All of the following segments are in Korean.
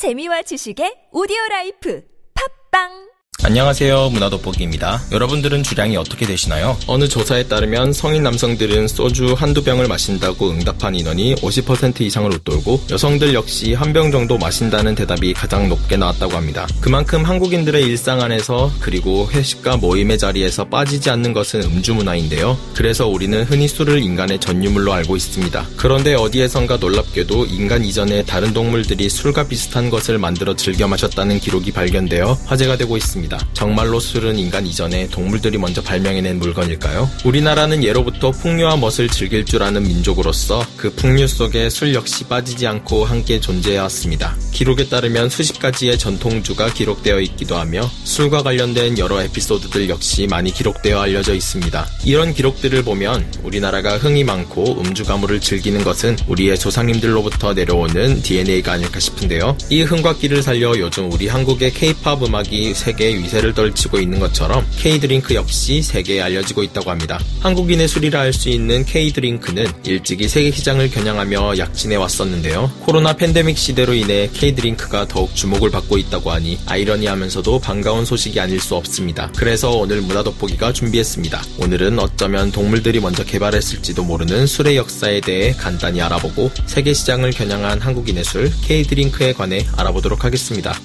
재미와 지식의 오디오 life. 팟빵 안녕하세요. 문화돋보기입니다. 여러분들은 주량이 어떻게 되시나요? 어느 조사에 따르면 성인 남성들은 소주 한두 병을 마신다고 응답한 인원이 50% 이상을 웃돌고 여성들 역시 한 병 정도 마신다는 대답이 가장 높게 나왔다고 합니다. 그만큼 한국인들의 일상 안에서 그리고 회식과 모임의 자리에서 빠지지 않는 것은 음주 문화인데요. 그래서 우리는 흔히 술을 인간의 전유물로 알고 있습니다. 그런데 어디에선가 놀랍게도 인간 이전에 다른 동물들이 술과 비슷한 것을 만들어 즐겨 마셨다는 기록이 발견되어 화제가 되고 있습니다. 정말로 술은 인간 이전에 동물들이 먼저 발명해낸 물건일까요? 우리나라는 예로부터 풍류와 멋을 즐길 줄 아는 민족으로서 그 풍류 속에 술 역시 빠지지 않고 함께 존재해왔습니다. 기록에 따르면 수십 가지의 전통주가 기록되어 있기도 하며 술과 관련된 여러 에피소드들 역시 많이 기록되어 알려져 있습니다. 이런 기록들을 보면 우리나라가 흥이 많고 음주 가무를 즐기는 것은 우리의 조상님들로부터 내려오는 DNA가 아닐까 싶은데요. 이 흥과 끼를 살려 요즘 우리 한국의 K-팝 음악이 세계 위세를 떨치고 있는 것처럼 K-drink 역시 세계에 알려지고 있다고 합니다. 한국인의 술이라 할 수 있는 K-drink는 일찍이 세계 시장을 겨냥하며 약진해 왔었는데요. 코로나 팬데믹 시대로 인해 K-drink가 더욱 주목을 받고 있다고 하니 아이러니하면서도 반가운 소식이 아닐 수 없습니다. 그래서 오늘 문화 돋보기가 준비했습니다. 오늘은 어쩌면 동물들이 먼저 개발했을지도 모르는 술의 역사에 대해 간단히 알아보고 세계 시장을 겨냥한 한국인의 술 K-드링크에 관해 알아보도록 하겠습니다.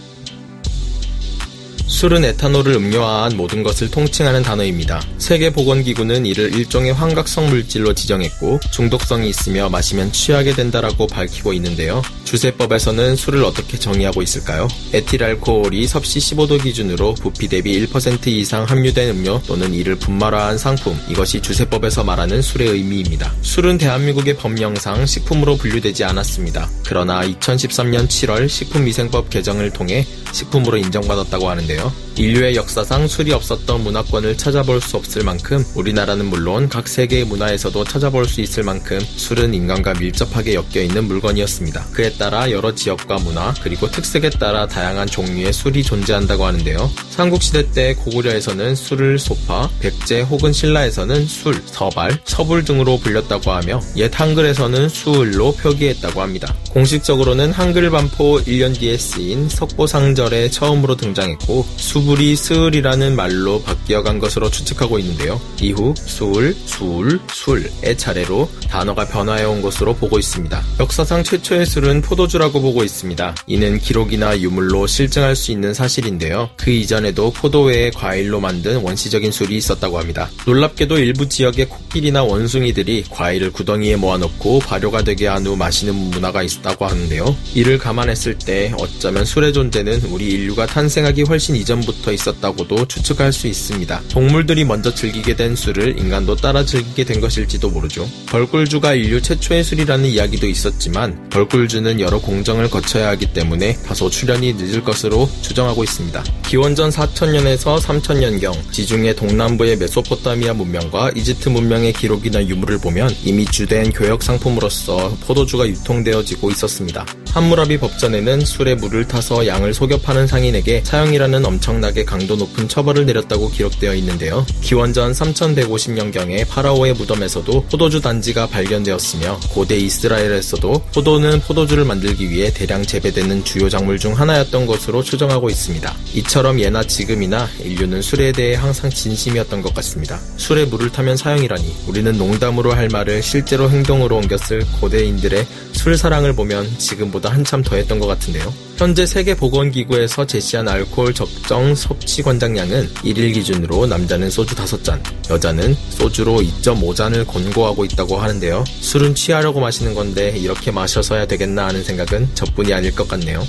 술은 에탄올을 음료화한 모든 것을 통칭하는 단어입니다. 세계보건기구는 이를 일종의 환각성 물질로 지정했고 중독성이 있으며 마시면 취하게 된다라고 밝히고 있는데요. 주세법에서는 술을 어떻게 정의하고 있을까요? 에틸알코올이 섭씨 15도 기준으로 부피 대비 1% 이상 함유된 음료 또는 이를 분말화한 상품 이것이 주세법에서 말하는 술의 의미입니다. 술은 대한민국의 법령상 식품으로 분류되지 않았습니다. 그러나 2013년 7월 식품위생법 개정을 통해 식품으로 인정받았다고 하는데요. 인류의 역사상 술이 없었던 문화권을 찾아볼 수 없을 만큼 우리나라는 물론 각 세계의 문화에서도 찾아볼 수 있을 만큼 술은 인간과 밀접하게 엮여 있는 물건이었습니다. 그에 따라 여러 지역과 문화 그리고 특색에 따라 다양한 종류의 술이 존재한다고 하는데요. 삼국시대 때 고구려에서는 술을 소파, 백제 혹은 신라에서는 술, 서발, 서불 등으로 불렸다고 하며 옛 한글에서는 수을로 표기했다고 합니다. 공식적으로는 한글 반포 1년 뒤에 쓰인 석고상절에 처음으로 등장했고 수불이 스을이라는 말로 바뀌어간 것으로 추측하고 있는데요. 이후 수을, 수울, 술의 차례로 단어가 변화해온 것으로 보고 있습니다. 역사상 최초의 술은 포도주라고 보고 있습니다. 이는 기록이나 유물로 실증할 수 있는 사실인데요. 그 이전에도 포도 외에 과일로 만든 원시적인 술이 있었다고 합니다. 놀랍게도 일부 지역의 코끼리나 원숭이들이 과일을 구덩이에 모아놓고 발효가 되게 한 후 마시는 문화가 있 었다고 하는데요. 이를 감안했을 때 어쩌면 술의 존재는 우리 인류가 탄생하기 훨씬 이전부터 있었다고도 추측할 수 있습니다. 동물들이 먼저 즐기게 된 술을 인간도 따라 즐기게 된 것일지도 모르죠. 벌꿀주가 인류 최초의 술이라는 이야기도 있었지만 벌꿀주는 여러 공정을 거쳐야 하기 때문에 다소 출현이 늦을 것으로 추정하고 있습니다. 기원전 4000년에서 3000년경 지중해 동남부의 메소포타미아 문명과 이집트 문명의 기록이나 유물을 보면 이미 주된 교역 상품으로서 포도주가 유통되어지고 있었습니다. 함무라비 법전에는 술에 물을 타서 양을 속여 파는 상인에게 사형이라는 엄청나게 강도 높은 처벌을 내렸다고 기록되어 있는데요. 기원전 3150년경에 파라오의 무덤에서도 포도주 단지가 발견되었으며 고대 이스라엘에서도 포도는 포도주를 만들기 위해 대량 재배되는 주요 작물 중 하나였던 것으로 추정하고 있습니다. 이처럼 예나 지금이나 인류는 술에 대해 항상 진심이었던 것 같습니다. 술에 물을 타면 사형이라니 우리는 농담으로 할 말을 실제로 행동으로 옮겼을 고대인들의 술 사랑을 보면 지금 보다 한참 더 했던 것 같은데요. 현재 세계보건기구에서 제시한 알코올 적정 섭취 권장량은 1일 기준으로 남자는 소주 5잔, 여자는 소주로 2.5잔을 권고하고 있다고 하는데요. 술은 취하려고 마시는 건데 이렇게 마셔서야 되겠나 하는 생각은 저뿐이 아닐 것 같네요.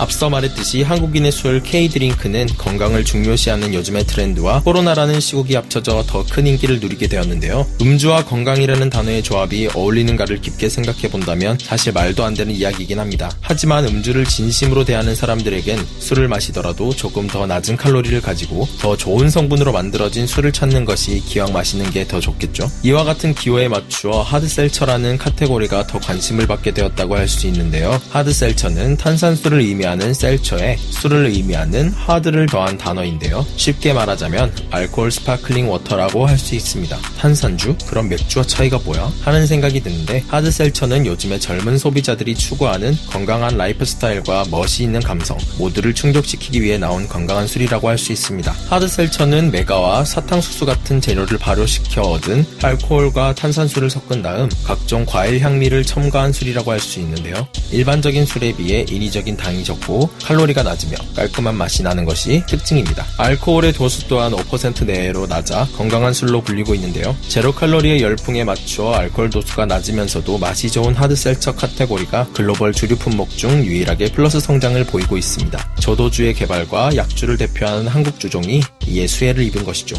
앞서 말했듯이 한국인의 술 K드링크는 건강을 중요시하는 요즘의 트렌드와 코로나라는 시국이 합쳐져 더 큰 인기를 누리게 되었는데요. 음주와 건강이라는 단어의 조합이 어울리는가를 깊게 생각해 본다면 사실 말도 안 되는 이야기이긴 합니다. 하지만 음주를 진심으로 대하는 사람들에겐 술을 마시더라도 조금 더 낮은 칼로리를 가지고 더 좋은 성분으로 만들어진 술을 찾는 것이 기왕 마시는 게 더 좋겠죠. 이와 같은 기호에 맞추어 hard seltzer라는 카테고리가 더 관심을 받게 되었다고 할 수 있는데요. hard seltzer는 탄산수를 의미하는 의미하는 seltzer에 술을 의미하는 hard를 더한 단어인데요. 쉽게 말하자면 알코올 sparkling water라고 할 수 있습니다. 탄산주? 그럼 맥주와 차이가 뭐야? 하는 생각이 드는데 hard seltzer는 요즘에 젊은 소비자들이 추구하는 건강한 라이프 스타일과 멋이 있는 감성 모두를 충족시키기 위해 나온 건강한 술이라고 할 수 있습니다. hard seltzer는 맥아와 사탕수수 같은 재료를 발효시켜 얻은 알코올과 탄산수를 섞은 다음 각종 과일 향미를 첨가한 술이라고 할 수 있는데요. 일반적인 술에 비해 인위적인 당이 적고 칼로리가 낮으며 깔끔한 맛이 나는 것이 특징입니다. 알코올의 도수 또한 5% 내외로 낮아 건강한 술로 불리고 있는데요. 제로 칼로리의 열풍에 맞추어 알코올 도수가 낮으면서도 맛이 좋은 hard seltzer 카테고리가 글로벌 주류 품목 중 유일하게 플러스 성장을 보이고 있습니다. 저도주의 개발과 약주를 대표하는 한국 주종이 이에 수혜를 입은 것이죠.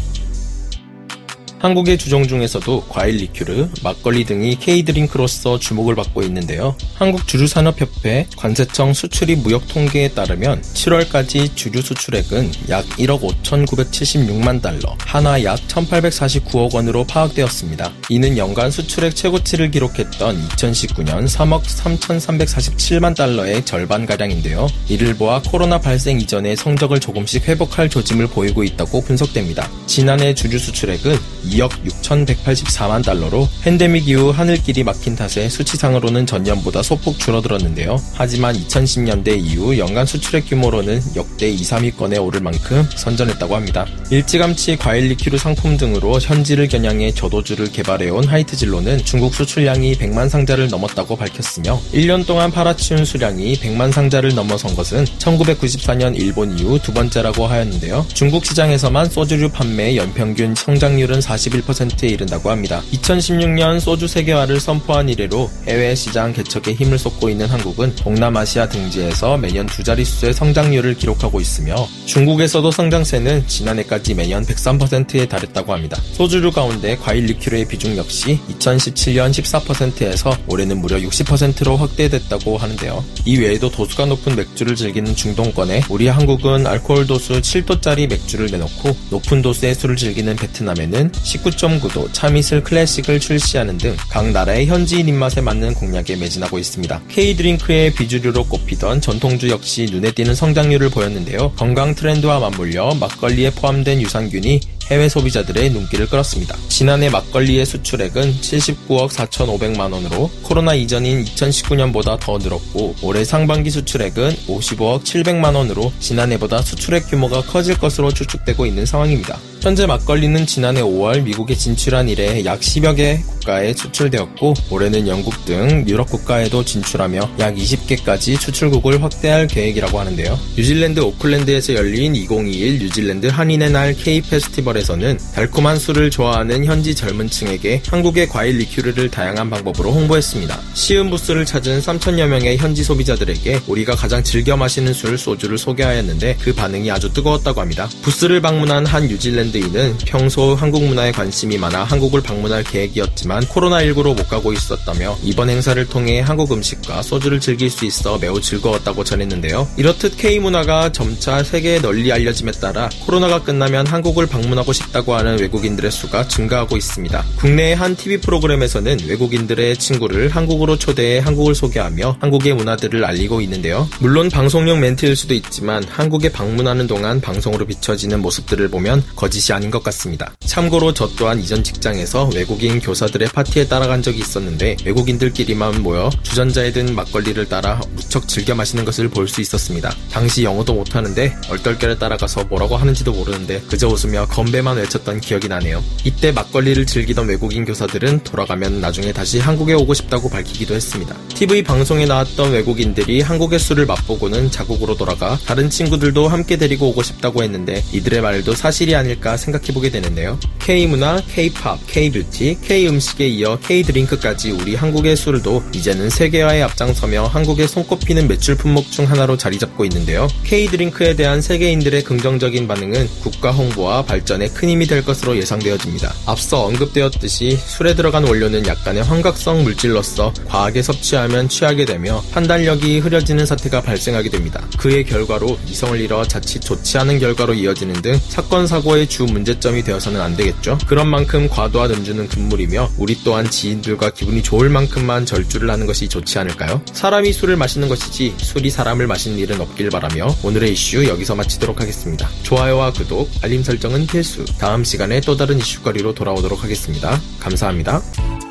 한국의 주종 중에서도 과일 리큐르, 막걸리 등이 K-drink로서 주목을 받고 있는데요. 한국주류산업협회 관세청 수출입 무역 통계에 따르면 7월까지 주류 수출액은 약 1억 5,976만 달러, 한화 약 1,849억 원으로 파악되었습니다. 이는 연간 수출액 최고치를 기록했던 2019년 3억 3,347만 달러의 절반가량인데요. 이를 보아 코로나 발생 이전의 성적을 조금씩 회복할 조짐을 보이고 있다고 분석됩니다. 지난해 주류 수출액은 2억 6,184만 달러로 팬데믹 이후 하늘길이 막힌 탓에 수치상으로는 전년보다 소폭 줄어들었는데요. 하지만 2010년대 이후 연간 수출액 규모로는 역대 2, 3위권에 오를 만큼 선전했다고 합니다. 일찌감치 과일 리큐르 상품 등으로 현지를 겨냥해 저도주를 개발해온 하이트진로는 중국 수출량이 100만 상자를 넘었다고 밝혔으며 1년 동안 팔아치운 수량이 100만 상자를 넘어선 것은 1994년 일본 이후 두 번째라고 하였는데요. 중국 시장에서만 소주류 판매 연평균 성장률은 40 41%에 이른다고 합니다. 2016년 소주 세계화를 선포한 이래로 해외 시장 개척에 힘을 쏟고 있는 한국은 동남아시아 등지에서 매년 두 자릿수의 성장률을 기록하고 있으며 중국에서도 성장세는 지난해까지 매년 103%에 달했다고 합니다. 소주류 가운데 과일 리큐르의 비중 역시 2017년 14%에서 올해는 무려 60%로 확대됐다고 하는데요. 이 외에도 도수가 높은 맥주를 즐기는 중동권에 우리 한국은 알코올 도수 7도짜리 맥주를 내놓고 높은 도수의 술을 즐기는 베트남에는 19.9도 참이슬 클래식을 출시하는 등 각 나라의 현지인 입맛에 맞는 공략에 매진하고 있습니다. K-drink의 비주류로 꼽히던 전통주 역시 눈에 띄는 성장률을 보였는데요. 건강 트렌드와 맞물려 막걸리에 포함된 유산균이 해외 소비자들의 눈길을 끌었습니다. 지난해 막걸리의 수출액은 79억 4,500만 원으로 코로나 이전인 2019년보다 더 늘었고 올해 상반기 수출액은 55억 700만 원으로 지난해보다 수출액 규모가 커질 것으로 추측되고 있는 상황입니다. 현재 막걸리는 지난해 5월 미국에 진출한 이래 약 10여 개 국가에 수출되었고 올해는 영국 등 유럽 국가에도 진출하며 약 20개까지 수출국을 확대할 계획이라고 하는데요. 뉴질랜드 오클랜드에서 열린 2021 뉴질랜드 한인의 날 K 페스티벌에서는 달콤한 술을 좋아하는 현지 젊은 층에게 한국의 과일 리큐르를 다양한 방법으로 홍보했습니다. 시음 부스를 찾은 3천여 명의 현지 소비자들에게 우리가 가장 즐겨 마시는 술 소주를 소개하였는데 그 반응이 아주 뜨거웠다고 합니다. 부스를 방문한 한 뉴질랜드 뉴질랜드인은 평소 한국 문화에 관심이 많아 한국을 방문할 계획이었지만 코로나19로 못 가고 있었다며 이번 행사를 통해 한국 음식과 소주를 즐길 수 있어 매우 즐거웠다고 전했는데요. 이렇듯 K문화가 점차 세계에 널리 알려짐에 따라 코로나가 끝나면 한국을 방문하고 싶다고 하는 외국인들의 수가 증가하고 있습니다. 국내의 한 TV 프로그램에서는 외국인들의 친구를 한국으로 초대해 한국을 소개하며 한국의 문화들을 알리고 있는데요. 물론 방송용 멘트일 수도 있지만 한국에 방문하는 동안 방송으로 비춰지는 모습들을 보면 거짓 아닌 것 같습니다. 참고로 저 또한 이전 직장에서 외국인 교사들의 파티에 따라간 적이 있었는데 외국인들끼리만 모여 주전자에 든 막걸리를 따라 무척 즐겨 마시는 것을 볼 수 있었습니다. 당시 영어도 못하는데 얼떨결에 따라가서 뭐라고 하는지도 모르는데 그저 웃으며 건배만 외쳤던 기억이 나네요. 이때 막걸리를 즐기던 외국인 교사들은 돌아가면 나중에 다시 한국에 오고 싶다고 밝히기도 했습니다. TV 방송에 나왔던 외국인들이 한국의 술을 맛보고는 자국으로 돌아가 다른 친구들도 함께 데리고 오고 싶다고 했는데 이들의 말도 사실이 아닐까 않을까 생각해보게 되는데요. K문화, K팝, K뷰티, K음식에 이어 K드링크까지 우리 한국의 술도 이제는 세계화에 앞장서며 한국의 손꼽히는 매출 품목 중 하나로 자리 잡고 있는데요. K드링크에 대한 세계인들의 긍정적인 반응은 국가 홍보와 발전에 큰 힘이 될 것으로 예상되어집니다. 앞서 언급되었듯이 술에 들어간 원료는 약간의 환각성 물질로서 과하게 섭취하면 취하게 되며 판단력이 흐려지는 사태가 발생하게 됩니다. 그의 결과로 이성을 잃어 자칫 좋지 않은 결과로 이어지는 등 사건 사고의 주주 문제점이 되어서는 안 되겠죠? 그런 만큼 과도한 음주는 금물이며 우리 또한 지인들과 기분이 좋을 만큼만 절주를 하는 것이 좋지 않을까요? 사람이 술을 마시는 것이지 술이 사람을 마시는 일은 없길 바라며 오늘의 이슈 여기서 마치도록 하겠습니다. 좋아요와 구독, 알림 설정은 필수. 다음 시간에 또 다른 이슈거리로 돌아오도록 하겠습니다. 감사합니다.